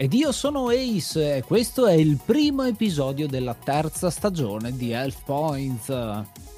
ed io sono Ace e questo è il primo episodio della terza stagione di Elf Points.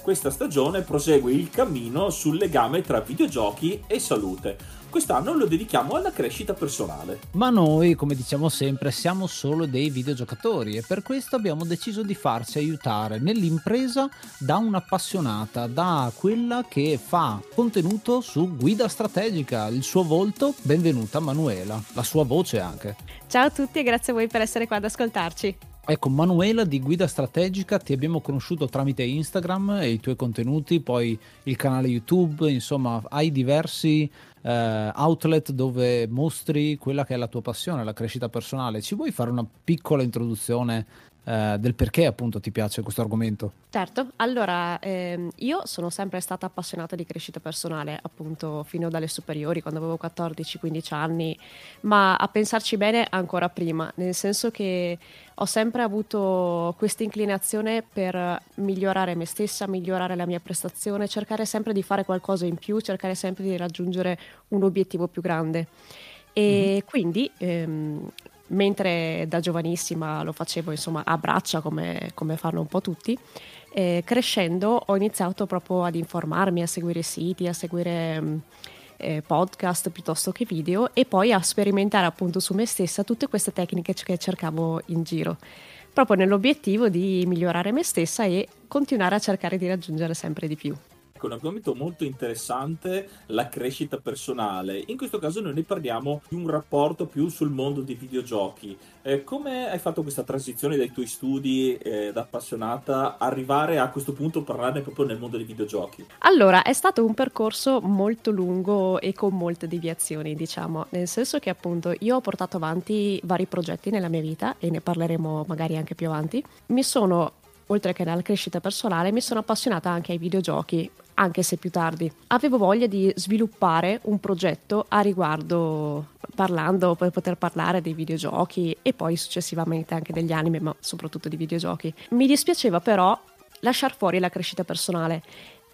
Questa stagione prosegue il cammino sul legame tra videogiochi e salute quest'anno lo dedichiamo alla crescita personale. Ma noi, come diciamo sempre, siamo solo dei videogiocatori e per questo abbiamo deciso di farci aiutare nell'impresa da un'appassionata, da quella che fa contenuto su guida strategica. Il suo volto, benvenuta Manuela, la sua voce anche. Ciao a tutti e grazie a voi per essere qua ad ascoltarci. Ecco, Manuela di Guida Strategica ti abbiamo conosciuto tramite Instagram e i tuoi contenuti, poi il canale YouTube, insomma, hai diversi eh, outlet dove mostri quella che è la tua passione, la crescita personale. Ci vuoi fare una piccola introduzione eh, del perché appunto ti piace questo argomento. Certo, allora ehm, io sono sempre stata appassionata di crescita personale appunto fino dalle superiori quando avevo 14-15 anni, ma a pensarci bene ancora prima, nel senso che ho sempre avuto questa inclinazione per migliorare me stessa, migliorare la mia prestazione, cercare sempre di fare qualcosa in più, cercare sempre di raggiungere un obiettivo più grande. E mm-hmm. quindi ehm, mentre da giovanissima lo facevo insomma a braccia come, come fanno un po' tutti, eh, crescendo ho iniziato proprio ad informarmi, a seguire siti, a seguire mm, eh, podcast piuttosto che video e poi a sperimentare appunto su me stessa tutte queste tecniche che cercavo in giro, proprio nell'obiettivo di migliorare me stessa e continuare a cercare di raggiungere sempre di più. Ecco, un argomento molto interessante, la crescita personale. In questo caso noi ne parliamo di un rapporto più sul mondo dei videogiochi. Eh, come hai fatto questa transizione dai tuoi studi eh, da appassionata arrivare a questo punto parlarne proprio nel mondo dei videogiochi? Allora, è stato un percorso molto lungo e con molte deviazioni, diciamo, nel senso che appunto io ho portato avanti vari progetti nella mia vita e ne parleremo magari anche più avanti. Mi sono oltre che alla crescita personale, mi sono appassionata anche ai videogiochi anche se più tardi. Avevo voglia di sviluppare un progetto a riguardo, parlando per poter parlare dei videogiochi e poi successivamente anche degli anime, ma soprattutto di videogiochi. Mi dispiaceva però lasciare fuori la crescita personale.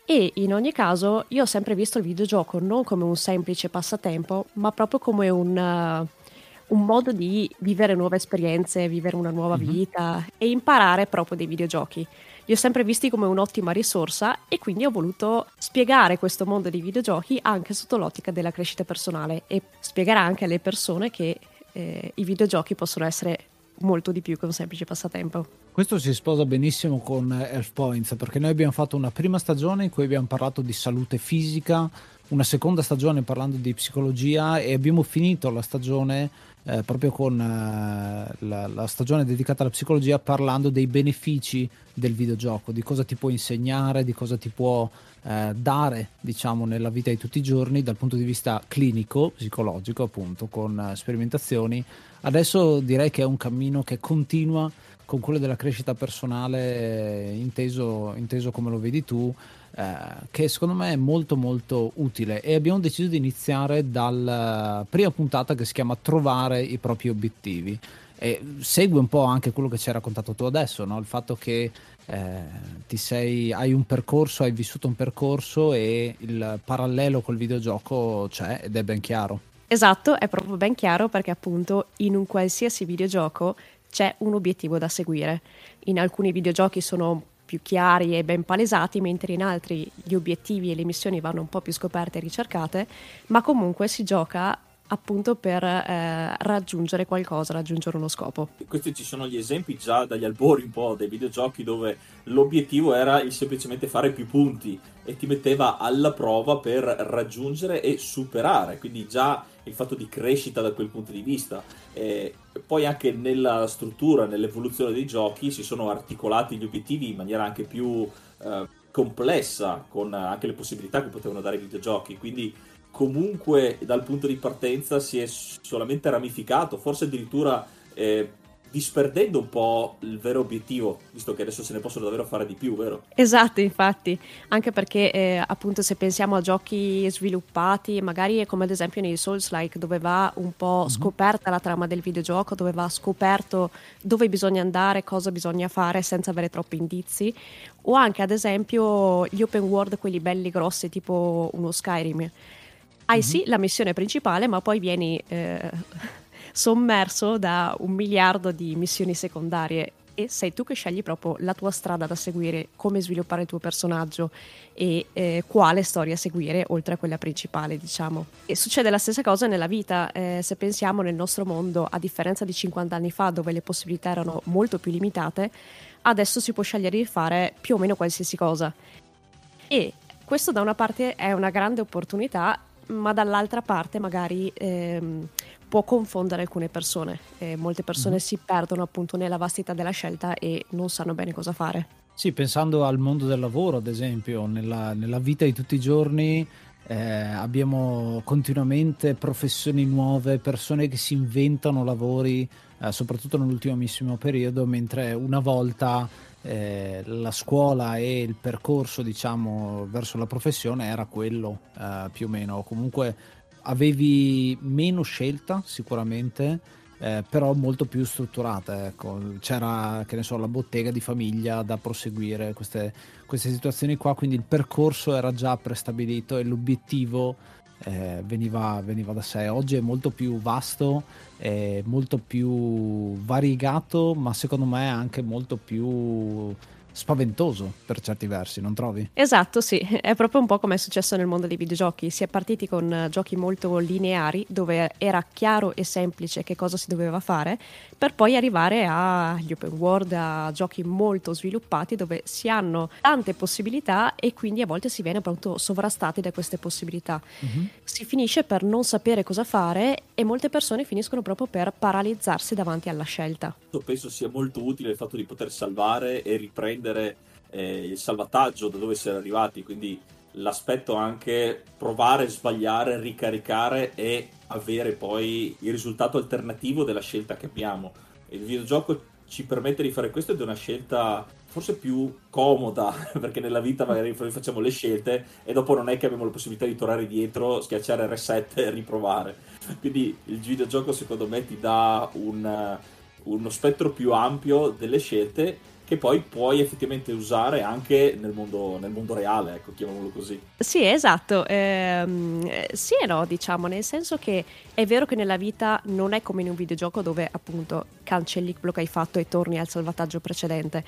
E in ogni caso io ho sempre visto il videogioco non come un semplice passatempo, ma proprio come un, uh, un modo di vivere nuove esperienze, vivere una nuova mm-hmm. vita e imparare proprio dei videogiochi li ho sempre visti come un'ottima risorsa e quindi ho voluto spiegare questo mondo dei videogiochi anche sotto l'ottica della crescita personale e spiegare anche alle persone che eh, i videogiochi possono essere molto di più che un semplice passatempo. Questo si sposa benissimo con Elf Points perché noi abbiamo fatto una prima stagione in cui abbiamo parlato di salute fisica, una seconda stagione parlando di psicologia e abbiamo finito la stagione eh, proprio con eh, la, la, stagione dedicata alla psicologia parlando dei benefici del videogioco, di cosa ti può insegnare, di cosa ti può eh, dare diciamo nella vita di tutti i giorni dal punto di vista clinico, psicologico appunto, con sperimentazioni. Adesso direi che è un cammino che continua con quello della crescita personale eh, inteso, inteso come lo vedi tu eh, che secondo me è molto molto utile e abbiamo deciso di iniziare dalla prima puntata che si chiama Trovare i propri obiettivi e segue un po' anche quello che ci hai raccontato tu adesso, no? il fatto che eh, ti sei, hai un percorso, hai vissuto un percorso e il parallelo col videogioco c'è ed è ben chiaro. Esatto, è proprio ben chiaro perché appunto in un qualsiasi videogioco c'è un obiettivo da seguire. In alcuni videogiochi sono più chiari e ben palesati, mentre in altri gli obiettivi e le missioni vanno un po' più scoperte e ricercate, ma comunque si gioca appunto per eh, raggiungere qualcosa, raggiungere uno scopo. Questi ci sono gli esempi già dagli albori un po' dei videogiochi dove l'obiettivo era il semplicemente fare più punti e ti metteva alla prova per raggiungere e superare, quindi già il fatto di crescita da quel punto di vista. E poi anche nella struttura, nell'evoluzione dei giochi si sono articolati gli obiettivi in maniera anche più eh, complessa, con anche le possibilità che potevano dare i videogiochi, quindi comunque dal punto di partenza si è solamente ramificato, forse addirittura eh, disperdendo un po' il vero obiettivo, visto che adesso se ne possono davvero fare di più, vero? Esatto, infatti, anche perché eh, appunto se pensiamo a giochi sviluppati, magari come ad esempio nei Souls-like, dove va un po' mm-hmm. scoperta la trama del videogioco, dove va scoperto dove bisogna andare, cosa bisogna fare senza avere troppi indizi, o anche ad esempio gli open world, quelli belli grossi, tipo uno Skyrim hai mm-hmm. sì la missione principale, ma poi vieni eh, sommerso da un miliardo di missioni secondarie e sei tu che scegli proprio la tua strada da seguire, come sviluppare il tuo personaggio e eh, quale storia seguire oltre a quella principale, diciamo. E succede la stessa cosa nella vita, eh, se pensiamo nel nostro mondo, a differenza di 50 anni fa dove le possibilità erano molto più limitate, adesso si può scegliere di fare più o meno qualsiasi cosa. E questo da una parte è una grande opportunità ma dall'altra parte magari ehm, può confondere alcune persone. Eh, molte persone mm-hmm. si perdono appunto nella vastità della scelta e non sanno bene cosa fare. Sì, pensando al mondo del lavoro, ad esempio, nella, nella vita di tutti i giorni eh, abbiamo continuamente professioni nuove, persone che si inventano lavori, eh, soprattutto nell'ultimissimo periodo, mentre una volta eh, la scuola e il percorso diciamo verso la professione era quello eh, più o meno comunque avevi meno scelta sicuramente eh, però molto più strutturata ecco. c'era che ne so la bottega di famiglia da proseguire queste, queste situazioni qua quindi il percorso era già prestabilito e l'obiettivo eh, veniva, veniva, da sé. Oggi è molto più vasto, è molto più variegato, ma secondo me anche molto più spaventoso per certi versi, non trovi? Esatto, sì, è proprio un po' come è successo nel mondo dei videogiochi. Si è partiti con eh, giochi molto lineari, dove era chiaro e semplice che cosa si doveva fare, per poi arrivare agli open world, a giochi molto sviluppati, dove si hanno tante possibilità e quindi a volte si viene appunto sovrastati da queste possibilità. Uh-huh. Si finisce per non sapere cosa fare e molte persone finiscono proprio per paralizzarsi davanti alla scelta. Penso sia molto utile il fatto di poter salvare e riprendere prendere eh, il salvataggio da dove si era arrivati, quindi l'aspetto anche provare, sbagliare, ricaricare e avere poi il risultato alternativo della scelta che abbiamo. Il videogioco ci permette di fare questo ed è una scelta forse più comoda perché nella vita magari facciamo le scelte e dopo non è che abbiamo la possibilità di tornare dietro, schiacciare reset e riprovare. Quindi il videogioco secondo me ti dà un, uno spettro più ampio delle scelte che poi puoi effettivamente usare anche nel mondo, nel mondo reale, ecco, chiamiamolo così. Sì, esatto. Ehm, sì e no, diciamo, nel senso che è vero che nella vita non è come in un videogioco dove appunto cancelli quello che hai fatto e torni al salvataggio precedente,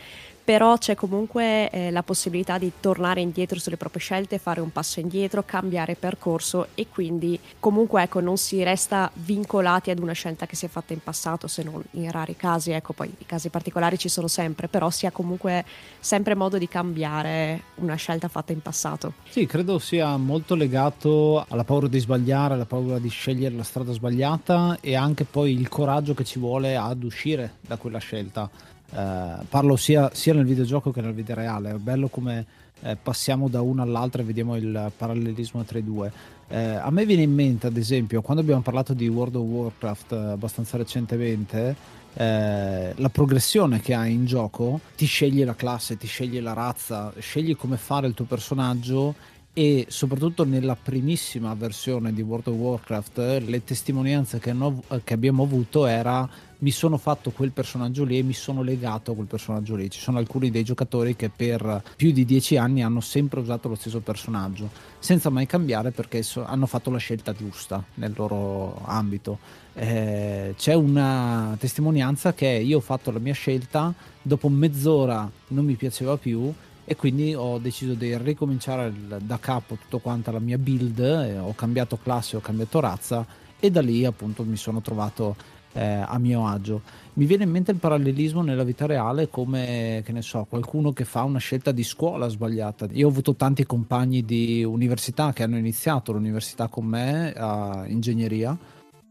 però c'è comunque eh, la possibilità di tornare indietro sulle proprie scelte, fare un passo indietro, cambiare percorso e quindi comunque ecco, non si resta vincolati ad una scelta che si è fatta in passato, se non in rari casi, ecco poi i casi particolari ci sono sempre, però si ha comunque sempre modo di cambiare una scelta fatta in passato. Sì, credo sia molto legato alla paura di sbagliare, alla paura di scegliere la strada sbagliata e anche poi il coraggio che ci vuole ad uscire da quella scelta eh, parlo sia, sia, nel videogioco che nella vita reale. È bello come eh, passiamo da una all'altra e vediamo il parallelismo tra i due. Eh, a me viene in mente, ad esempio, quando abbiamo parlato di World of Warcraft eh, abbastanza recentemente, eh, la progressione che hai in gioco, ti scegli la classe, ti scegli la razza, scegli come fare il tuo personaggio e soprattutto nella primissima versione di World of Warcraft le testimonianze che, hanno, che, abbiamo avuto era mi sono fatto quel personaggio lì e mi sono legato a quel personaggio lì. Ci sono alcuni dei giocatori che per più di dieci anni hanno sempre usato lo stesso personaggio senza mai cambiare perché so, hanno fatto la scelta giusta nel loro ambito. Eh, c'è una testimonianza che io ho fatto la mia scelta dopo mezz'ora non mi piaceva più e quindi ho deciso di ricominciare da capo tutto quanto la mia build, ho cambiato classe, ho cambiato razza e da lì appunto mi sono trovato eh, a mio agio. Mi viene in mente il parallelismo nella vita reale come, che ne so, qualcuno che fa una scelta di scuola sbagliata. Io ho avuto tanti compagni di università che hanno iniziato l'università con me a ingegneria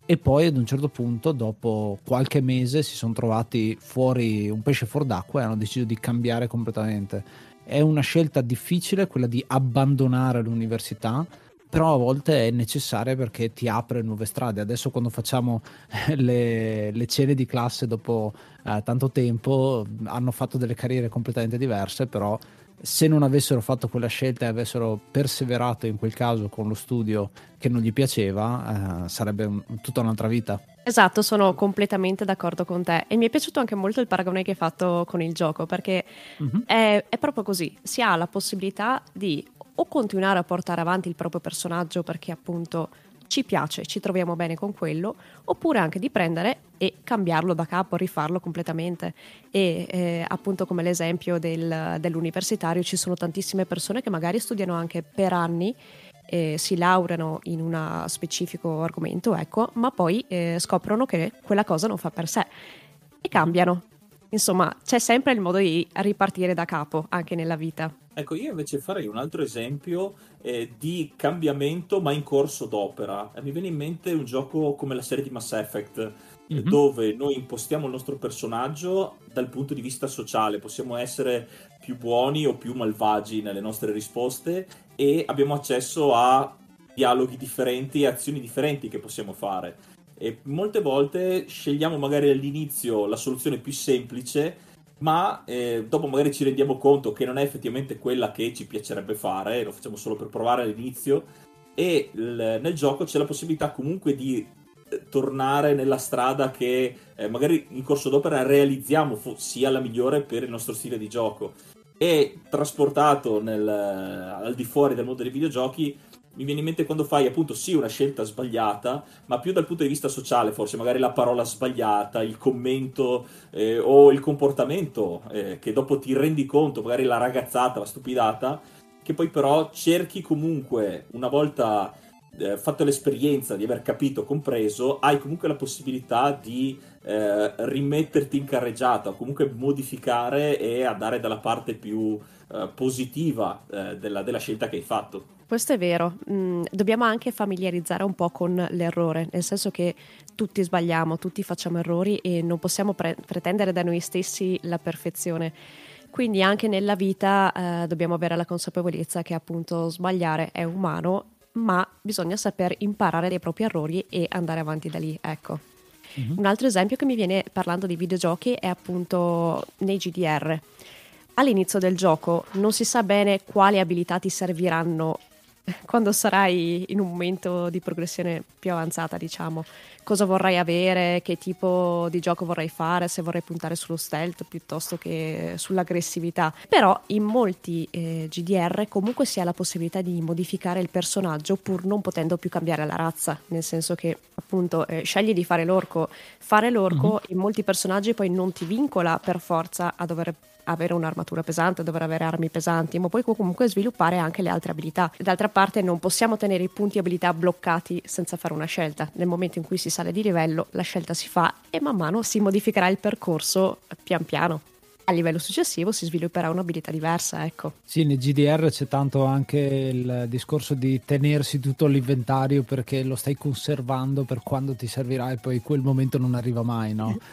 e poi ad un certo punto, dopo qualche mese, si sono trovati fuori un pesce fuori d'acqua e hanno deciso di cambiare completamente è una scelta difficile quella di abbandonare l'università, però a volte è necessaria perché ti apre nuove strade. Adesso quando facciamo le, le cene di classe dopo eh, tanto tempo hanno fatto delle carriere completamente diverse, però se non avessero fatto quella scelta e avessero perseverato in quel caso con lo studio che non gli piaceva, eh, sarebbe un, tutta un'altra vita. Esatto, sono completamente d'accordo con te e mi è piaciuto anche molto il paragone che hai fatto con il gioco perché mm-hmm. è, è proprio così, si ha la possibilità di o continuare a portare avanti il proprio personaggio perché appunto ci piace, ci troviamo bene con quello, oppure anche di prendere e cambiarlo da capo, rifarlo completamente. E eh, appunto come l'esempio del, dell'universitario ci sono tantissime persone che magari studiano anche per anni eh, si laureano in un specifico argomento, ecco, ma poi eh, scoprono che quella cosa non fa per sé e cambiano. Insomma, c'è sempre il modo di ripartire da capo anche nella vita. Ecco, io invece farei un altro esempio eh, di cambiamento ma in corso d'opera. Mi viene in mente un gioco come la serie di Mass Effect, mm-hmm. dove noi impostiamo il nostro personaggio dal punto di vista sociale, possiamo essere più buoni o più malvagi nelle nostre risposte e abbiamo accesso a dialoghi differenti e azioni differenti che possiamo fare. E molte volte scegliamo magari all'inizio la soluzione più semplice ma eh, dopo magari ci rendiamo conto che non è effettivamente quella che ci piacerebbe fare, lo facciamo solo per provare all'inizio e l- nel gioco c'è la possibilità comunque di eh, tornare nella strada che eh, magari in corso d'opera realizziamo fo- sia la migliore per il nostro stile di gioco. E trasportato nel, al di fuori del mondo dei videogiochi mi viene in mente quando fai appunto sì una scelta sbagliata, ma più dal punto di vista sociale, forse magari la parola sbagliata, il commento eh, o il comportamento eh, che dopo ti rendi conto, magari la ragazzata, la stupidata, che poi però cerchi comunque una volta eh, fatto l'esperienza di aver capito, compreso, hai comunque la possibilità di eh, rimetterti in carreggiata o comunque modificare e andare dalla parte più eh, positiva eh, della, della, scelta che hai fatto. Questo è vero, mm, dobbiamo anche familiarizzare un po' con l'errore, nel senso che tutti sbagliamo, tutti facciamo errori e non possiamo pre- pretendere da noi stessi la perfezione. Quindi anche nella vita eh, dobbiamo avere la consapevolezza che appunto sbagliare è umano ma bisogna saper imparare dai propri errori e andare avanti da lì, ecco. Mm-hmm. Un altro esempio che mi viene parlando di videogiochi è appunto nei GDR. All'inizio del gioco non si sa bene quali abilità ti serviranno quando sarai in un momento di progressione più avanzata, diciamo, cosa vorrai avere, che tipo di gioco vorrai fare, se vorrai puntare sullo stealth piuttosto che sull'aggressività. Però in molti eh, GDR comunque si ha la possibilità di modificare il personaggio pur non potendo più cambiare la razza, nel senso che appunto eh, scegli di fare l'orco. Fare l'orco mm-hmm. in molti personaggi poi non ti vincola per forza a dover avere un'armatura pesante, dover avere armi pesanti, ma puoi comunque sviluppare anche le altre abilità. D'altra parte non possiamo tenere i punti abilità bloccati senza fare una scelta. Nel momento in cui si sale di livello, la scelta si fa e man mano si modificherà il percorso pian piano a livello successivo si svilupperà un'abilità diversa, ecco. Sì, nel GDR c'è tanto anche il discorso di tenersi tutto l'inventario perché lo stai conservando per quando ti servirà e poi quel momento non arriva mai, no?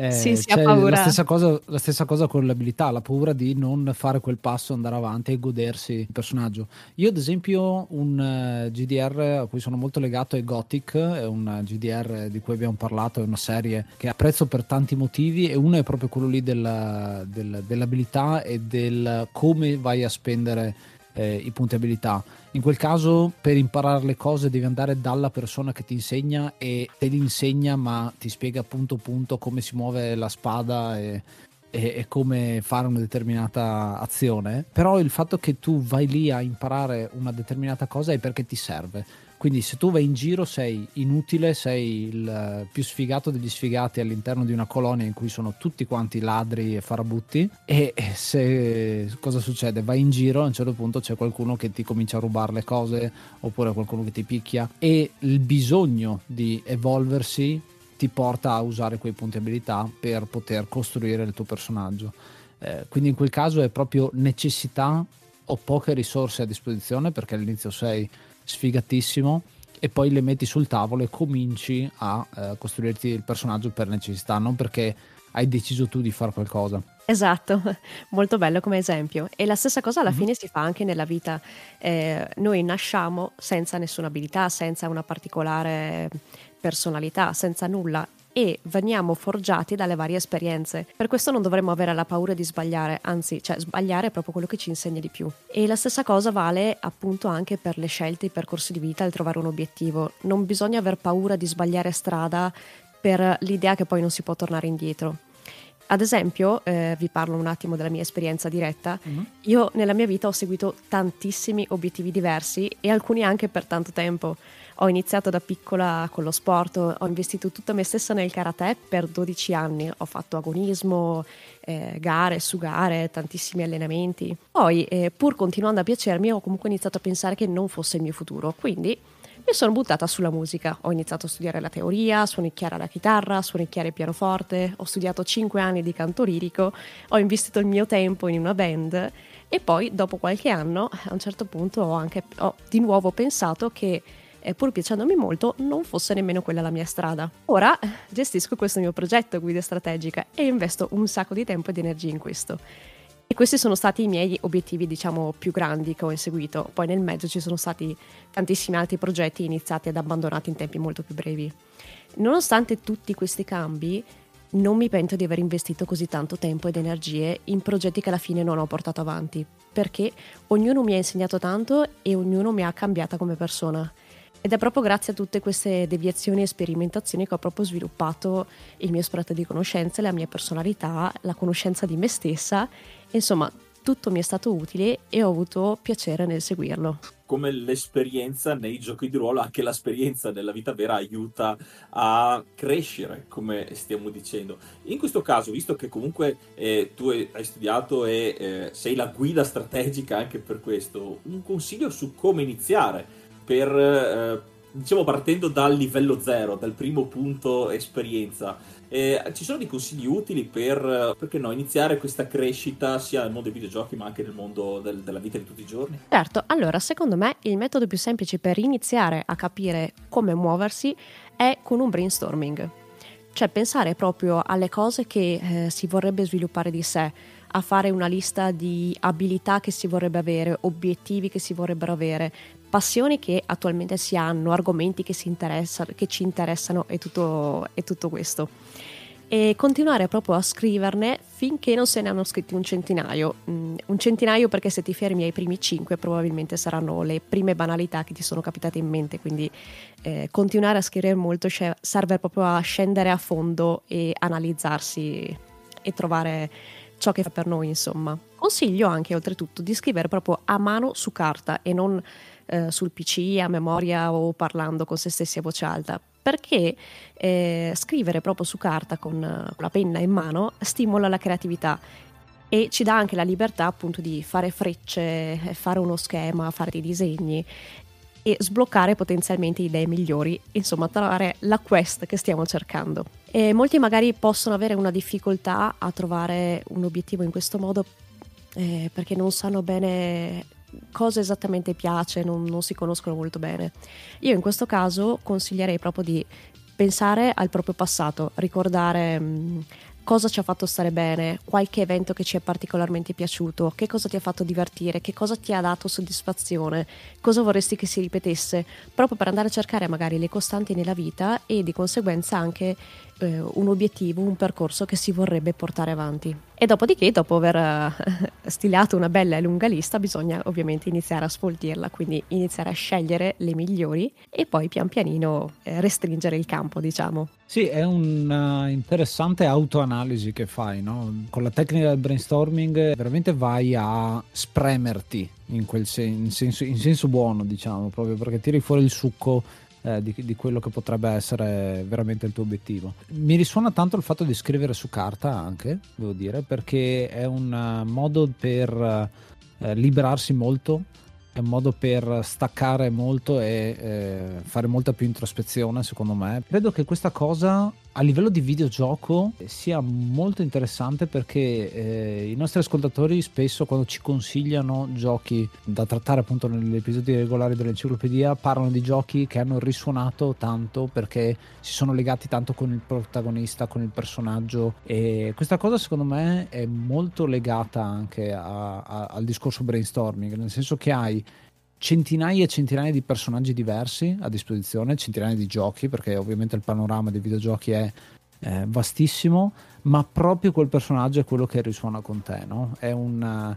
Eh, sì, si ha paura. La stessa, cosa, la stessa cosa con l'abilità, la paura di non fare quel passo, andare avanti e godersi il personaggio. Io ad esempio un eh, GDR a cui sono molto legato è Gothic, è un GDR di cui abbiamo parlato, è una serie che apprezzo per tanti motivi e uno è proprio quello lì del del, dell'abilità e del come vai a spendere eh, i punti abilità. In quel caso, per imparare le cose, devi andare dalla persona che ti insegna e te li insegna, ma ti spiega punto punto come si muove la spada e, e, e, come fare una determinata azione. Però il fatto che tu vai lì a imparare una determinata cosa è perché ti serve. Quindi se tu vai in giro sei inutile, sei il più sfigato degli sfigati all'interno di una colonia in cui sono tutti quanti ladri e farabutti e se cosa succede? Vai in giro, a un certo punto c'è qualcuno che ti comincia a rubare le cose oppure qualcuno che ti picchia e il bisogno di evolversi ti porta a usare quei punti abilità per poter costruire il tuo personaggio. Eh, quindi in quel caso è proprio necessità o poche risorse a disposizione perché all'inizio sei sfigatissimo e poi le metti sul tavolo e cominci a eh, costruirti il personaggio per necessità, non perché hai deciso tu di fare qualcosa. Esatto, molto bello come esempio. E la stessa cosa alla mm-hmm. fine si fa anche nella vita. Eh, noi nasciamo senza nessuna abilità, senza una particolare personalità, senza nulla e veniamo forgiati dalle varie esperienze. Per questo non dovremmo avere la paura di sbagliare, anzi, cioè sbagliare è proprio quello che ci insegna di più. E la stessa cosa vale appunto anche per le scelte, i percorsi di vita, il trovare un obiettivo. Non bisogna aver paura di sbagliare strada per l'idea che poi non si può tornare indietro. Ad esempio, eh, vi parlo un attimo della mia esperienza diretta, uh-huh. io nella mia vita ho seguito tantissimi obiettivi diversi e alcuni anche per tanto tempo. Ho iniziato da piccola con lo sport, ho investito tutta me stessa nel karate per 12 anni, ho fatto agonismo, eh, gare su gare, tantissimi allenamenti. Poi, eh, pur continuando a piacermi, ho comunque iniziato a pensare che non fosse il mio futuro, quindi mi sono buttata sulla musica. Ho iniziato a studiare la teoria, suonicchiare la chitarra, suonicchiare il pianoforte, ho studiato 5 anni di canto lirico, ho investito il mio tempo in una band. E poi dopo qualche anno a un certo punto ho anche ho di nuovo pensato che eh, pur piacendomi molto, non fosse nemmeno quella la mia strada. Ora gestisco questo mio progetto guida strategica e investo un sacco di tempo ed energia in questo. E questi sono stati i miei obiettivi, diciamo, più grandi che ho inseguito. Poi nel mezzo ci sono stati tantissimi altri progetti iniziati ed abbandonati in tempi molto più brevi. Nonostante tutti questi cambi, non mi pento di aver investito così tanto tempo ed energie in progetti che alla fine non ho portato avanti, perché ognuno mi ha insegnato tanto e ognuno mi ha cambiata come persona. Ed è proprio grazie a tutte queste deviazioni e sperimentazioni che ho proprio sviluppato il mio spretto di conoscenze, la mia personalità, la conoscenza di me stessa. Insomma, tutto mi è stato utile e ho avuto piacere nel seguirlo. Come l'esperienza nei giochi di ruolo, anche l'esperienza nella vita vera aiuta a crescere, come stiamo dicendo. In questo caso, visto che comunque eh, tu hai studiato e eh, sei la guida strategica anche per questo, un consiglio su come iniziare per, eh, diciamo, partendo dal livello zero, dal primo punto esperienza. Eh, ci sono dei consigli utili per, perché no, iniziare questa crescita sia nel mondo dei videogiochi ma anche nel mondo del, della vita di tutti i giorni? Certo, allora secondo me il metodo più semplice per iniziare a capire come muoversi è con un brainstorming, cioè pensare proprio alle cose che eh, si vorrebbe sviluppare di sé, a fare una lista di abilità che si vorrebbe avere, obiettivi che si vorrebbero avere, passioni che attualmente si hanno, argomenti che, che ci interessano e tutto, e tutto questo. E continuare proprio a scriverne finché non se ne hanno scritti un centinaio. Mm, un centinaio perché se ti fermi ai primi cinque probabilmente saranno le prime banalità che ti sono capitate in mente, quindi eh, continuare a scrivere molto serve proprio a scendere a fondo e analizzarsi e trovare ciò che fa per noi, insomma. Consiglio anche oltretutto di scrivere proprio a mano su carta e non eh, sul PC a memoria o parlando con se stessi a voce alta, perché eh, scrivere proprio su carta con, con la penna in mano stimola la creatività e ci dà anche la libertà appunto di fare frecce, fare uno schema, fare dei disegni e sbloccare potenzialmente idee migliori, insomma trovare la quest che stiamo cercando. E molti magari possono avere una difficoltà a trovare un obiettivo in questo modo eh, perché non sanno bene cosa esattamente piace, non, non si conoscono molto bene. Io in questo caso consiglierei proprio di pensare al proprio passato, ricordare mh, mm, cosa ci ha fatto stare bene, qualche evento che ci è particolarmente piaciuto, che cosa ti ha fatto divertire, che cosa ti ha dato soddisfazione, cosa vorresti che si ripetesse, proprio per andare a cercare magari le costanti nella vita e di conseguenza anche eh, un obiettivo, un percorso che si vorrebbe portare avanti. E dopodiché, dopo aver eh, stilato una bella e lunga lista, bisogna ovviamente iniziare a sfoltirla, quindi iniziare a scegliere le migliori e poi pian pianino eh, restringere il campo, diciamo. Sì, è una interessante autoanalisi che fai, no? Con la tecnica del brainstorming veramente vai a spremerti in, sen- in, senso, in senso buono, diciamo, proprio perché tiri fuori il succo eh, di, di, quello che potrebbe essere veramente il tuo obiettivo. Mi risuona tanto il fatto di scrivere su carta anche, devo dire, perché è un uh, modo per uh, liberarsi molto è un modo per staccare molto e eh, fare molta più introspezione secondo me credo che questa cosa a livello di videogioco sia molto interessante perché eh, i nostri ascoltatori spesso quando ci consigliano giochi da trattare appunto negli episodi regolari dell'enciclopedia parlano di giochi che hanno risuonato tanto perché si sono legati tanto con il protagonista, con il personaggio e questa cosa secondo me è molto legata anche a, a, al discorso brainstorming, nel senso che hai centinaia e centinaia di personaggi diversi a disposizione, centinaia di giochi, perché ovviamente il panorama dei videogiochi è eh, vastissimo, ma proprio quel personaggio è quello che risuona con te, no? È un,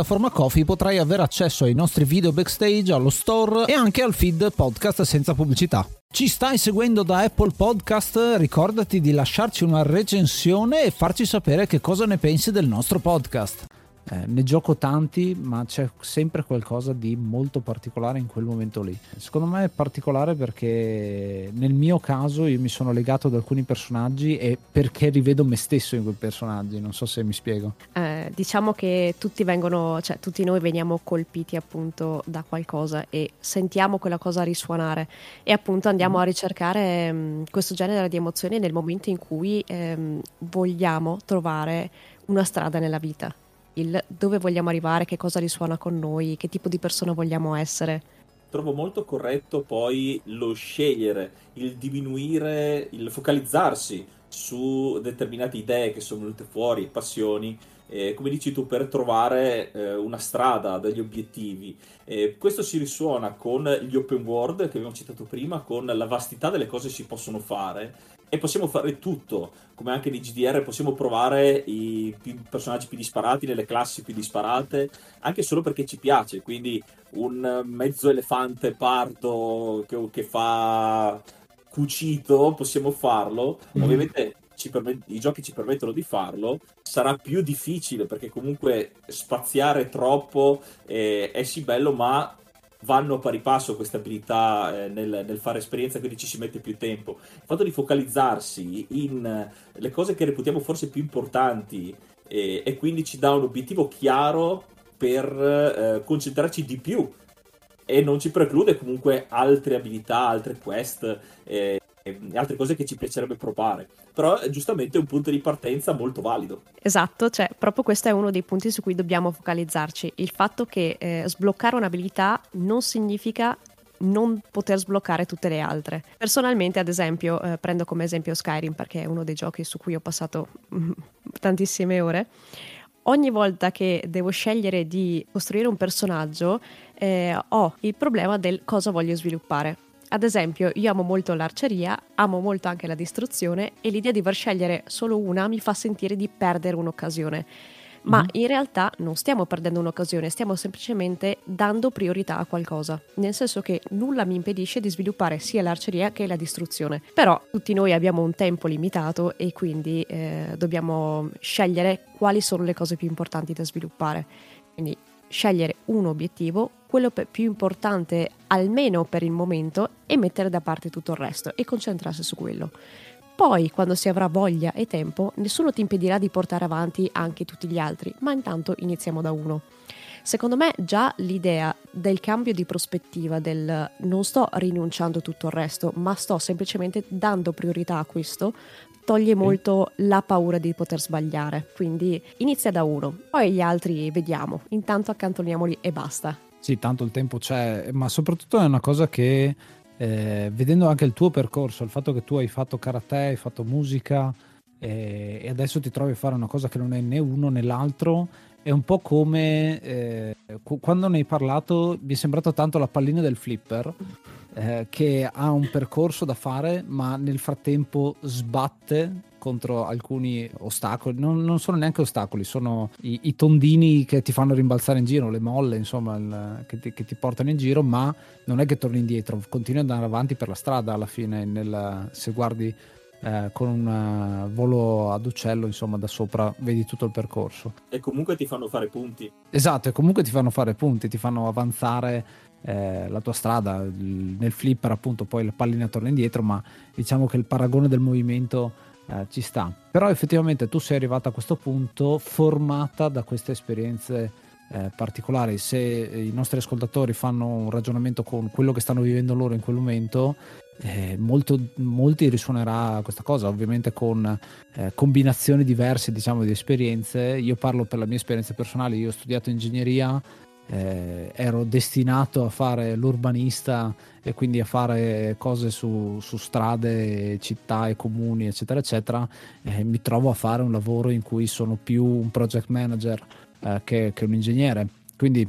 piattaforma Coffee potrai avere accesso ai nostri video backstage, allo store e anche al feed podcast senza pubblicità. Ci stai seguendo da Apple Podcast? Ricordati di lasciarci una recensione e farci sapere che cosa ne pensi del nostro podcast. Eh, ne gioco tanti, ma c'è sempre qualcosa di molto particolare in quel momento lì. Secondo me è particolare perché nel mio caso io mi sono legato ad alcuni personaggi e perché rivedo me stesso in quei personaggi, non so se mi spiego. Eh, diciamo che tutti vengono, cioè tutti noi veniamo colpiti appunto da qualcosa e sentiamo quella cosa risuonare e appunto andiamo mm. a ricercare mh, mm, questo genere di emozioni nel momento in cui ehm, vogliamo trovare una strada nella vita il dove vogliamo arrivare, che cosa risuona con noi, che tipo di persona vogliamo essere. Trovo molto corretto poi lo scegliere, il diminuire, il focalizzarsi su determinate idee che sono venute fuori, passioni, eh, come dici tu, per trovare eh, una strada, degli obiettivi. Eh, questo si risuona con gli open world che abbiamo citato prima, con la vastità delle cose che si possono fare e possiamo fare tutto, come anche di GDR possiamo provare i personaggi più disparati nelle classi più disparate, anche solo perché ci piace, quindi un mezzo elefante pardo che, che fa cucito, possiamo farlo, mm. ovviamente permet- i giochi ci permettono di farlo, sarà più difficile perché comunque spaziare troppo eh, è sì bello, ma vanno a pari passo queste abilità eh, nel, nel, fare esperienza, quindi ci si mette più tempo. Il fatto di focalizzarsi in eh, le cose che reputiamo forse più importanti eh, e quindi ci dà un obiettivo chiaro per eh, concentrarci di più e non ci preclude comunque altre abilità, altre quest eh, e altre cose che ci piacerebbe provare. Però è giustamente un punto di partenza molto valido. Esatto, cioè proprio questo è uno dei punti su cui dobbiamo focalizzarci. Il fatto che eh, sbloccare un'abilità non significa non poter sbloccare tutte le altre. Personalmente, ad esempio, eh, prendo come esempio Skyrim perché è uno dei giochi su cui ho passato tantissime ore. Ogni volta che devo scegliere di costruire un personaggio, eh, ho il problema del cosa voglio sviluppare ad esempio, io amo molto l'arceria, amo molto anche la distruzione e l'idea di dover scegliere solo una mi fa sentire di perdere un'occasione. Ma mm-hmm. in realtà non stiamo perdendo un'occasione, stiamo semplicemente dando priorità a qualcosa, nel senso che nulla mi impedisce di sviluppare sia l'arceria che la distruzione. Però tutti noi abbiamo un tempo limitato e quindi eh, dobbiamo scegliere quali sono le cose più importanti da sviluppare. Quindi scegliere un obiettivo, quello più importante almeno per il momento, e mettere da parte tutto il resto e concentrarsi su quello. Poi, quando si avrà voglia e tempo, nessuno ti impedirà di portare avanti anche tutti gli altri, ma intanto iniziamo da uno. Secondo me già l'idea del cambio di prospettiva, del non sto rinunciando tutto il resto, ma sto semplicemente dando priorità a questo, toglie molto la paura di poter sbagliare. Quindi inizia da uno, poi gli altri vediamo. Intanto accantoniamoli e basta. Sì, tanto il tempo c'è, ma soprattutto è una cosa che eh, vedendo anche il tuo percorso, il fatto che tu hai fatto karate, hai fatto musica eh, e adesso ti trovi a fare una cosa che non è né uno né l'altro, è un po' come eh, quando ne hai parlato, mi è sembrato tanto la pallina del flipper eh, che ha un percorso da fare, ma nel frattempo sbatte contro alcuni ostacoli. Non, non sono neanche ostacoli, sono i, i, tondini che ti fanno rimbalzare in giro, le molle, insomma, il, che, ti, che, ti, portano in giro, ma non è che torni indietro, continui ad andare avanti per la strada alla fine, nel, se guardi eh, con un uh, volo ad uccello, insomma, da sopra vedi tutto il percorso. E comunque ti fanno fare punti. Esatto, e comunque ti fanno fare punti, ti fanno avanzare eh, la tua strada. Nel flipper, appunto, poi la pallina torna indietro, ma diciamo che il paragone del movimento eh, ci sta. Però effettivamente tu sei arrivata a questo punto formata da queste esperienze eh, particolari. Se i nostri ascoltatori fanno un ragionamento con quello che stanno vivendo loro in quel momento, eh, molto, molti risuonerà questa cosa, ovviamente con eh, combinazioni diverse diciamo, di esperienze. Io parlo per la mia esperienza personale, io ho studiato ingegneria eh, ero destinato a fare l'urbanista e quindi a fare cose su, su strade, città e comuni, eccetera, eccetera, eh, mi trovo a fare un lavoro in cui sono più un project manager eh, che, che, un ingegnere. Quindi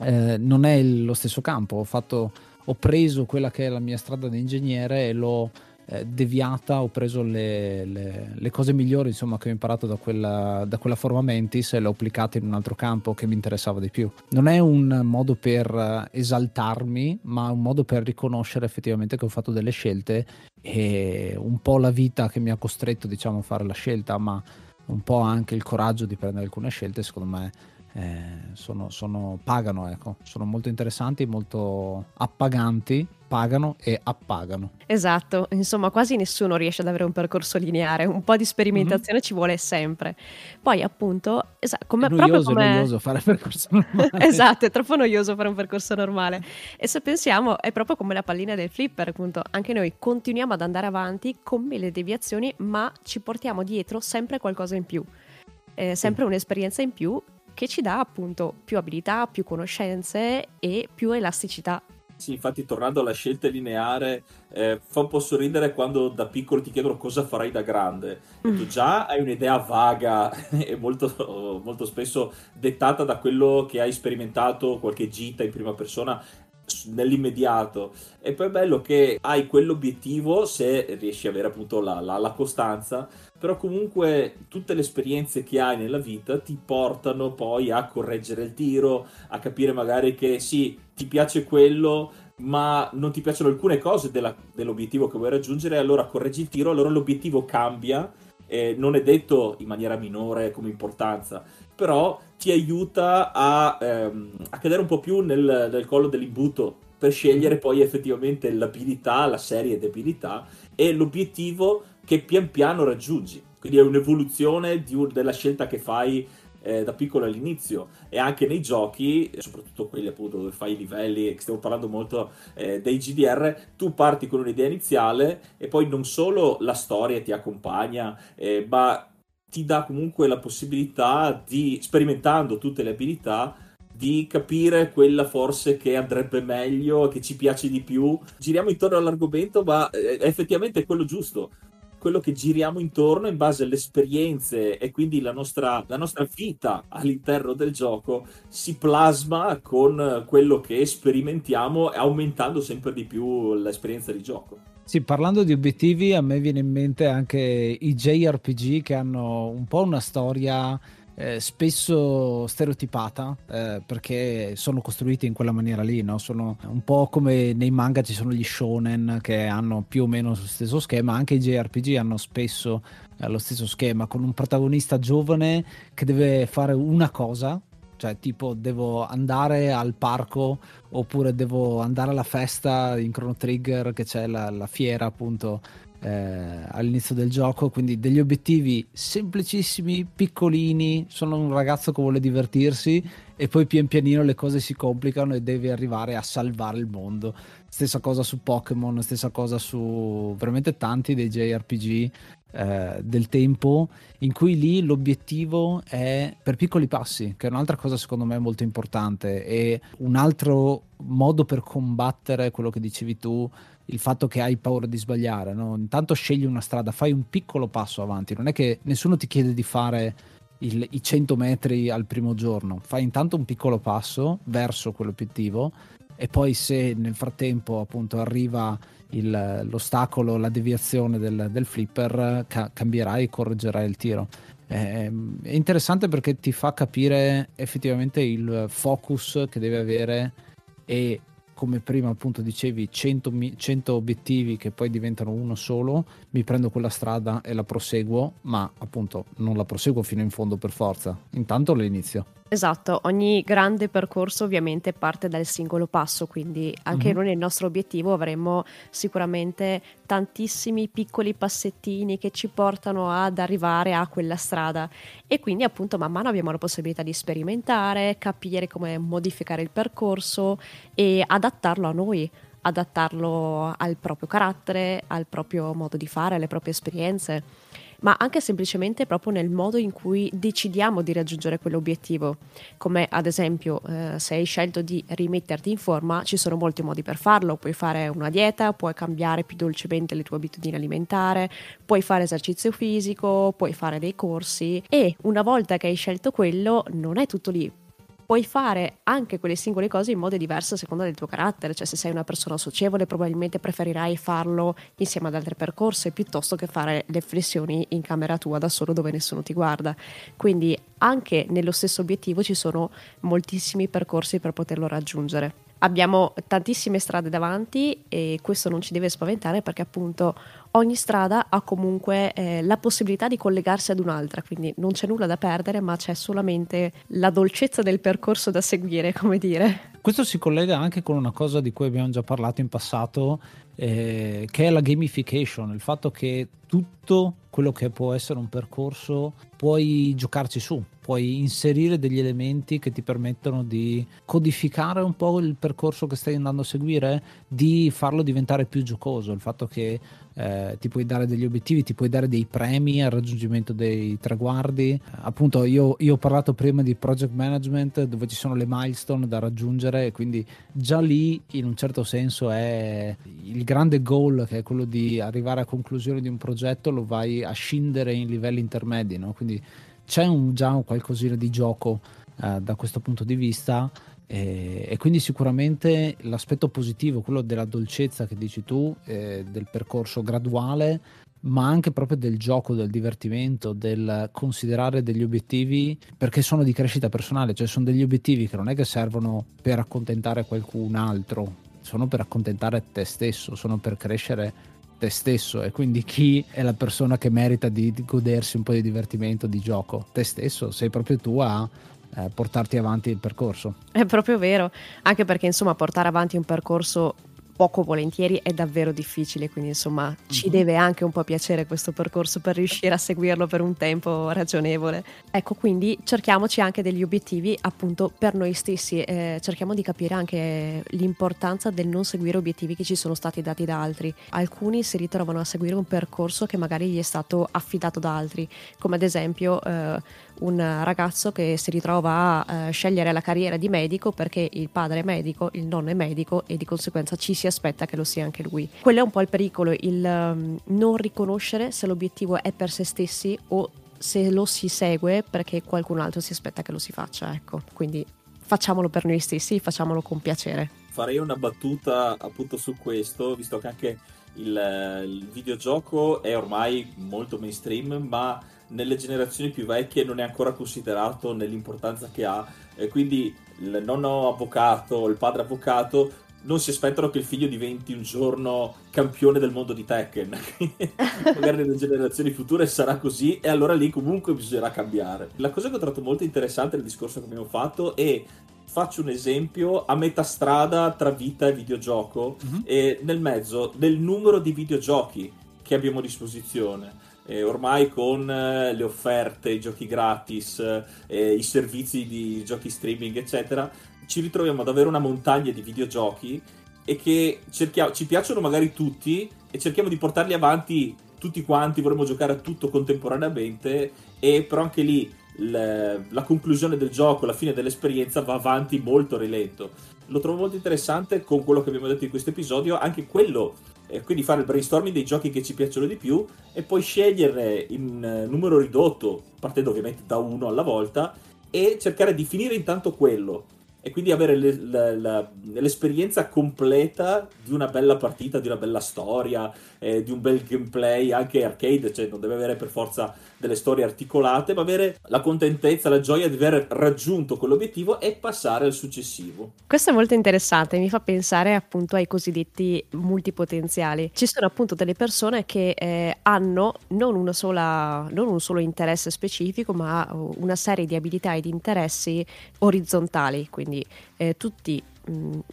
eh, non è lo stesso campo. Ho, fatto, ho preso quella che è la mia strada di ingegnere e l'ho eh, deviata, ho preso le, le, le, cose migliori insomma, che ho imparato da quella, da quella forma mentis e le ho applicate in un altro campo che mi interessava di più. Non è un modo per eh, esaltarmi, ma un modo per riconoscere effettivamente che ho fatto delle scelte e un po' la vita che mi ha costretto diciamo, a fare la scelta, ma un po' anche il coraggio di prendere alcune scelte, secondo me eh, sono, sono, pagano, ecco. sono molto interessanti, molto appaganti, pagano e appagano. Esatto, insomma quasi nessuno riesce ad avere un percorso lineare, un po' di sperimentazione mm-hmm. ci vuole sempre. Poi appunto, esatto, come, è noioso, come... noioso fare percorso normale. esatto, è troppo noioso fare un percorso normale. E se pensiamo, è proprio come la pallina del flipper, appunto, anche noi continuiamo ad andare avanti con mille deviazioni, ma ci portiamo dietro sempre qualcosa in più. Eh, sempre sì. un'esperienza in più che ci dà appunto più abilità, più conoscenze e più elasticità. Sì, infatti tornando alla scelta lineare, eh, fa un po' sorridere quando da piccolo ti chiedono cosa farai da grande. Mm. Tu già hai un'idea vaga e molto, molto spesso dettata da quello che hai sperimentato, qualche gita in prima persona nell'immediato e poi è bello che hai quell'obiettivo se riesci ad avere appunto la, la, la costanza però comunque tutte le esperienze che hai nella vita ti portano poi a correggere il tiro, a capire magari che sì, ti piace quello, ma non ti piacciono alcune cose della, dell'obiettivo che vuoi raggiungere, allora correggi il tiro, allora l'obiettivo cambia, eh, non è detto in maniera minore come importanza, però ti aiuta a, ehm, a cadere un po' più nel, nel collo dell'imbuto per scegliere poi effettivamente l'abilità, la serie di abilità e l'obiettivo che pian piano raggiungi. Quindi è un'evoluzione un, della scelta che fai eh, da piccolo all'inizio e anche nei giochi, soprattutto quelli appunto dove fai i livelli, stiamo parlando molto eh, dei GDR, tu parti con un'idea iniziale e poi non solo la storia ti accompagna, eh, ma ti dà comunque la possibilità di, sperimentando tutte le abilità, di capire quella forse che andrebbe meglio, che ci piace di più. Giriamo intorno all'argomento, ma eh, è effettivamente quello giusto quello che giriamo intorno in base alle esperienze e quindi la nostra, la nostra vita all'interno del gioco si plasma con quello che sperimentiamo aumentando sempre di più l'esperienza di gioco. Sì, parlando di obiettivi, a me viene in mente anche i JRPG che hanno un po' una storia eh, spesso stereotipata eh, perché sono costruiti in quella maniera lì, no? sono un po' come nei manga ci sono gli shonen che hanno più o meno lo stesso schema, anche i JRPG hanno spesso eh, lo stesso schema con un protagonista giovane che deve fare una cosa cioè tipo devo andare al parco oppure devo andare alla festa in Chrono Trigger che c'è la, la fiera appunto eh, all'inizio del gioco, quindi degli obiettivi semplicissimi, piccolini, sono un ragazzo che vuole divertirsi e poi pian pianino le cose si complicano e devi arrivare a salvare il mondo. Stessa cosa su Pokémon, stessa cosa su veramente tanti dei JRPG eh, del tempo in cui lì l'obiettivo è per piccoli passi, che è un'altra cosa secondo me molto importante e un altro modo per combattere quello che dicevi tu il fatto che hai paura di sbagliare. No? Intanto scegli una strada, fai un piccolo passo avanti. Non è che nessuno ti chiede di fare il, i 100 metri al primo giorno. Fai intanto un piccolo passo verso quell'obiettivo e poi se nel frattempo appunto arriva il, l'ostacolo, la deviazione del, del flipper, ca- cambierai e correggerai il tiro. È interessante perché ti fa capire effettivamente il focus che deve avere e come prima appunto dicevi 100, 100, obiettivi che poi diventano uno solo, mi prendo quella strada e la proseguo, ma appunto non la proseguo fino in fondo per forza, intanto l'inizio. Esatto, ogni grande percorso ovviamente parte dal singolo passo, quindi anche mm-hmm. noi nel nostro obiettivo avremo sicuramente tantissimi piccoli passettini che ci portano ad arrivare a quella strada e quindi appunto man mano abbiamo la possibilità di sperimentare, capire come modificare il percorso e adattarlo a noi adattarlo al proprio carattere, al proprio modo di fare, alle proprie esperienze ma anche semplicemente proprio nel modo in cui decidiamo di raggiungere quell'obiettivo. Come ad esempio, eh, se hai scelto di rimetterti in forma, ci sono molti modi per farlo. Puoi fare una dieta, puoi cambiare più dolcemente le tue abitudini alimentari, puoi fare esercizio fisico, puoi fare dei corsi e una volta che hai scelto quello, non è tutto lì puoi fare anche quelle singole cose in modo diverso a seconda del tuo carattere, cioè se sei una persona socievole probabilmente preferirai farlo insieme ad altre percorse piuttosto che fare le flessioni in camera tua da solo dove nessuno ti guarda. Quindi anche nello stesso obiettivo ci sono moltissimi percorsi per poterlo raggiungere. Abbiamo tantissime strade davanti e questo non ci deve spaventare perché appunto ogni strada ha comunque eh, la possibilità di collegarsi ad un'altra, quindi non c'è nulla da perdere, ma c'è solamente la dolcezza del percorso da seguire, come dire. Questo si collega anche con una cosa di cui abbiamo già parlato in passato, eh, che è la gamification, il fatto che tutto quello che può essere un percorso puoi giocarci su, puoi inserire degli elementi che ti permettono di codificare un po' il percorso che stai andando a seguire, di farlo diventare più giocoso, il fatto che eh, ti puoi dare degli obiettivi, ti puoi dare dei premi al raggiungimento dei traguardi. Appunto, io, io, ho parlato prima di project management dove ci sono le milestone da raggiungere, quindi già lì in un certo senso è il grande goal che è quello di arrivare a conclusione di un progetto, lo vai a scindere in livelli intermedi, no? quindi c'è un, già un qualcosina di gioco eh, da questo punto di vista e, e, quindi sicuramente l'aspetto positivo, quello della dolcezza che dici tu, eh, del percorso graduale, ma anche proprio del gioco, del divertimento, del considerare degli obiettivi perché sono di crescita personale, cioè sono degli obiettivi che non è che servono per accontentare qualcun altro, sono per accontentare te stesso, sono per crescere te stesso e quindi chi è la persona che merita di godersi un po' di divertimento, di gioco? Te stesso, sei proprio tu a eh, portarti avanti il percorso. È proprio vero, anche perché insomma portare avanti un percorso poco volentieri è davvero difficile, quindi insomma ci mhm. deve anche un po' piacere questo percorso per riuscire a seguirlo per un tempo ragionevole. Ecco, quindi cerchiamoci anche degli obiettivi appunto per noi stessi, eh, cerchiamo di capire anche l'importanza del non seguire obiettivi che ci sono stati dati da altri. Alcuni si ritrovano a seguire un percorso che magari gli è stato affidato da altri, come ad esempio eh, un ragazzo che si ritrova a eh, scegliere la carriera di medico perché il padre è medico, il nonno è medico e di conseguenza ci si aspetta che lo sia anche lui. Quello è un po' il pericolo, il um, non riconoscere se l'obiettivo è per se stessi o se lo si segue perché qualcun altro si aspetta che lo si faccia, ecco. Quindi facciamolo per noi stessi, facciamolo con piacere. Farei una battuta appunto su questo, visto che anche il, il videogioco è ormai molto mainstream, ma nelle generazioni più vecchie non è ancora considerato nell'importanza che ha. E quindi il nonno avvocato, il padre avvocato non si aspettano che il figlio diventi un giorno campione del mondo di Tekken. Magari nelle generazioni future sarà così e allora lì comunque bisognerà cambiare. La cosa che ho trovato molto interessante nel discorso che abbiamo fatto è faccio un esempio a metà strada tra vita e videogioco mm-hmm. e nel mezzo del numero di videogiochi che abbiamo a disposizione. Eh, ormai con eh, le offerte, i giochi gratis, eh, i servizi di giochi streaming, eccetera, ci ritroviamo ad avere una montagna di videogiochi e che cerchiamo, ci piacciono magari tutti e cerchiamo di portarli avanti tutti quanti, vorremmo giocare a tutto contemporaneamente e però anche lì la, la conclusione del gioco, la fine dell'esperienza va avanti molto rilento. Lo trovo molto interessante con quello che abbiamo detto in questo episodio, anche quello e quindi fare il brainstorming dei giochi che ci piacciono di più e poi sceglierne in eh, numero ridotto, partendo ovviamente da uno alla volta, e cercare di finire intanto quello. E quindi avere le, le, le, l'esperienza completa di una bella partita, di una bella storia, eh, di un bel gameplay anche arcade, cioè non deve avere per forza delle storie articolate, ma avere la contentezza, la gioia di aver raggiunto quell'obiettivo e passare al successivo. Questo è molto interessante, mi fa pensare appunto ai cosiddetti multipotenziali. Ci sono appunto delle persone che eh, hanno non, sola, non un solo interesse specifico, ma una serie di abilità e di interessi orizzontali, quindi eh, tutti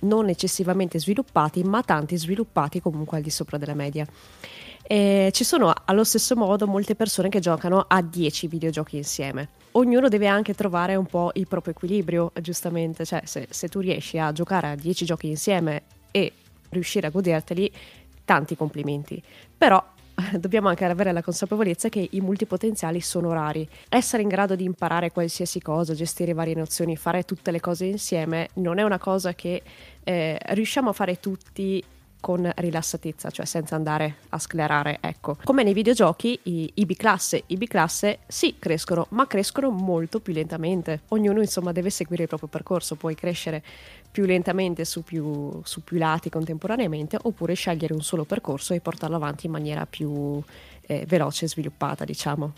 non eccessivamente sviluppati, ma tanti sviluppati comunque al di sopra della media. E ci sono allo stesso modo molte persone che giocano a 10 videogiochi insieme. Ognuno deve anche trovare un po' il proprio equilibrio, giustamente, cioè se, se tu riesci a giocare a 10 giochi insieme e riuscire a goderteli, tanti complimenti. Però dobbiamo anche avere la consapevolezza che i multipotenziali sono rari. Essere in grado di imparare qualsiasi cosa, gestire varie nozioni, fare tutte le cose insieme, non è una cosa che eh, riusciamo a fare tutti con rilassatezza, cioè senza andare a sclerare, ecco. Come nei videogiochi, i, i B-classe, i B-classe sì crescono, ma crescono molto più lentamente. Ognuno insomma deve seguire il proprio percorso, puoi crescere più lentamente su più, su più lati contemporaneamente oppure scegliere un solo percorso e portarlo avanti in maniera più eh, veloce e sviluppata, diciamo.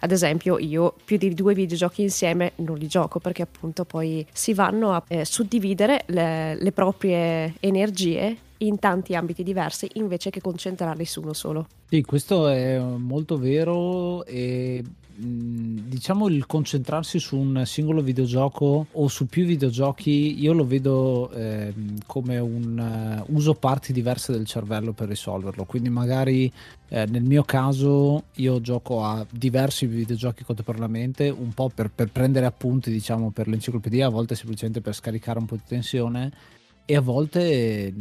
Ad esempio, io più di due videogiochi insieme non li gioco perché appunto poi si vanno a eh, suddividere le, le proprie energie in tanti ambiti diversi invece che concentrarli su uno solo. Sì, questo è molto vero e diciamo il concentrarsi su un singolo videogioco o su più videogiochi io lo vedo eh, come un uh, uso parti diverse del cervello per risolverlo quindi magari eh, nel mio caso io gioco a diversi videogiochi contemporaneamente un po' per, per prendere appunti diciamo per l'enciclopedia a volte semplicemente per scaricare un po' di tensione e a volte,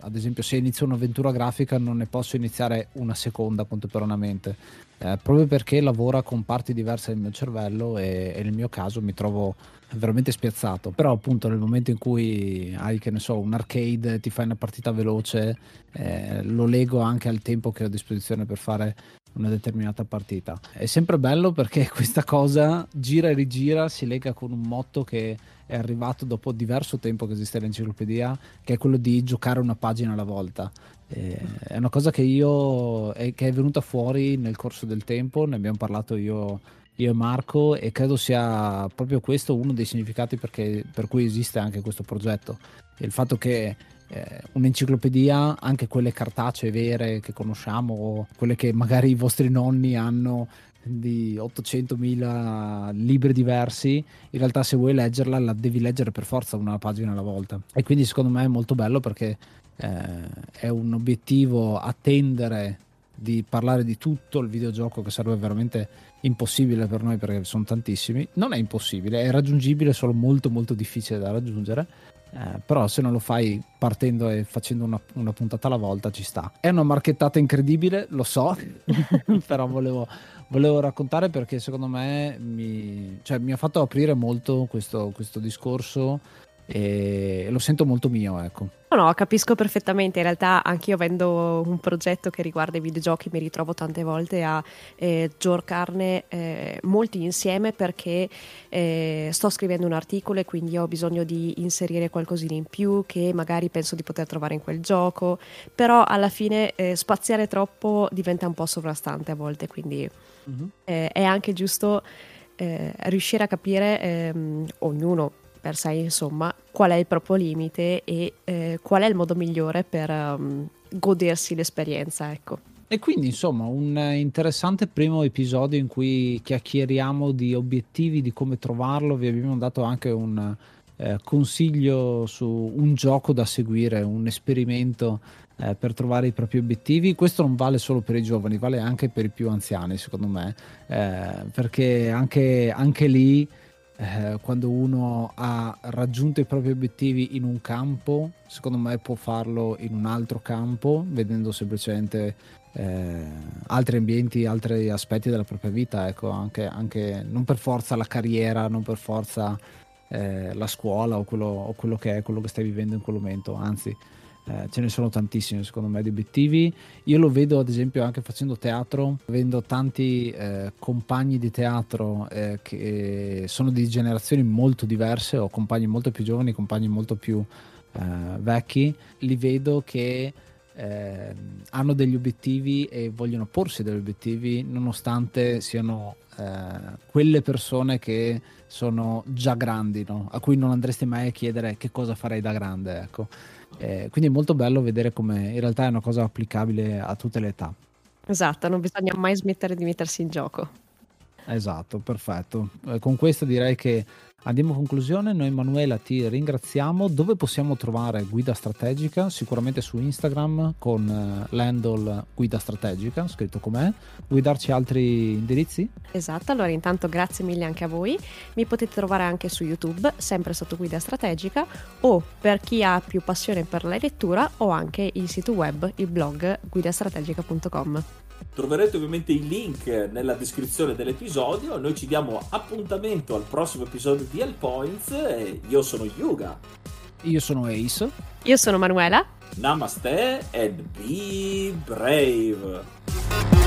ad esempio, se inizio un'avventura grafica non ne posso iniziare una seconda contemporaneamente, eh, proprio perché lavora con parti diverse del mio cervello e, e, nel mio caso mi trovo veramente spiazzato. Però appunto nel momento in cui hai, che ne so, un arcade, ti fai una partita veloce, eh, lo lego anche al tempo che ho a disposizione per fare una determinata partita. È sempre bello perché questa cosa gira e rigira, si lega con un motto che è arrivato dopo diverso tempo che esiste l'enciclopedia, che è quello di giocare una pagina alla volta. È una cosa che io è, che è venuta fuori nel corso del tempo, ne abbiamo parlato io, io e Marco e credo sia proprio questo uno dei significati perché, per cui esiste anche questo progetto. Il fatto che eh, un'enciclopedia, anche quelle cartacee vere che conosciamo, quelle che magari i vostri nonni hanno di 800.000 libri diversi, in realtà se vuoi leggerla la devi leggere per forza una pagina alla volta. E quindi secondo me è molto bello perché eh, è un obiettivo attendere di parlare di tutto il videogioco che sarebbe veramente impossibile per noi perché sono tantissimi. Non è impossibile, è raggiungibile, solo molto molto difficile da raggiungere. Eh, però se non lo fai partendo e facendo una, una, puntata alla volta ci sta. È una marchettata incredibile, lo so, però volevo, volevo, raccontare perché secondo me mi, cioè, mi ha fatto aprire molto questo, questo discorso e lo sento molto mio, ecco. No, no, capisco perfettamente. In realtà, anch'io avendo un progetto che riguarda i videogiochi, mi ritrovo tante volte a eh, giocarne eh, molti insieme perché eh, sto scrivendo un articolo e quindi ho bisogno di inserire qualcosina in più che magari penso di poter trovare in quel gioco. Però alla fine eh, spaziare troppo diventa un po' sovrastante a volte, quindi mm-hmm. è anche giusto eh, riuscire a capire ehm, ognuno per sé, insomma, qual è il proprio limite e eh, qual è il modo migliore per um, godersi l'esperienza, ecco. E quindi, insomma, un interessante primo episodio in cui chiacchieriamo di obiettivi, di come trovarlo. Vi abbiamo dato anche un, eh, consiglio su un gioco da seguire, un esperimento eh, per trovare i propri obiettivi. Questo non vale solo per i giovani, vale anche per i più anziani, secondo me, eh, perché anche, anche lì eh, quando uno ha raggiunto i propri obiettivi in un campo, secondo me può farlo in un altro campo, vedendo semplicemente eh, altri ambienti, altri aspetti della propria vita, ecco, anche, anche non per forza la carriera, non per forza eh, la scuola o quello, o quello, che è, quello che stai vivendo in quel momento, anzi eh, ce ne sono tantissimi secondo me di obiettivi. Io lo vedo ad esempio anche facendo teatro, avendo tanti eh, compagni di teatro eh, che sono di generazioni molto diverse, ho compagni molto più giovani, compagni molto più eh, vecchi, li vedo che eh, hanno degli obiettivi e vogliono porsi degli obiettivi nonostante siano eh, quelle persone che sono già grandi, no? a cui non andresti mai a chiedere che cosa farei da grande. Ecco. Eh, quindi è molto bello vedere come in realtà è una cosa applicabile a tutte le età. Esatto, non bisogna mai smettere di mettersi in gioco. Esatto, perfetto. Eh, con questo direi che Andiamo a conclusione, noi Emanuela ti ringraziamo. Dove possiamo trovare Guida Strategica? Sicuramente su Instagram con uh, l'handle Guida Strategica, scritto com'è. Vuoi darci altri indirizzi? Esatto, allora intanto grazie mille anche a voi. Mi potete trovare anche su YouTube, sempre sotto Guida Strategica, o per chi ha più passione per la lettura, o anche il sito web, il blog guidastrategica.com. Troverete ovviamente i link nella descrizione dell'episodio. Noi ci diamo appuntamento al prossimo episodio di All Points. Io sono Yuga. Io sono Ace. Io sono Manuela. Namaste and be brave.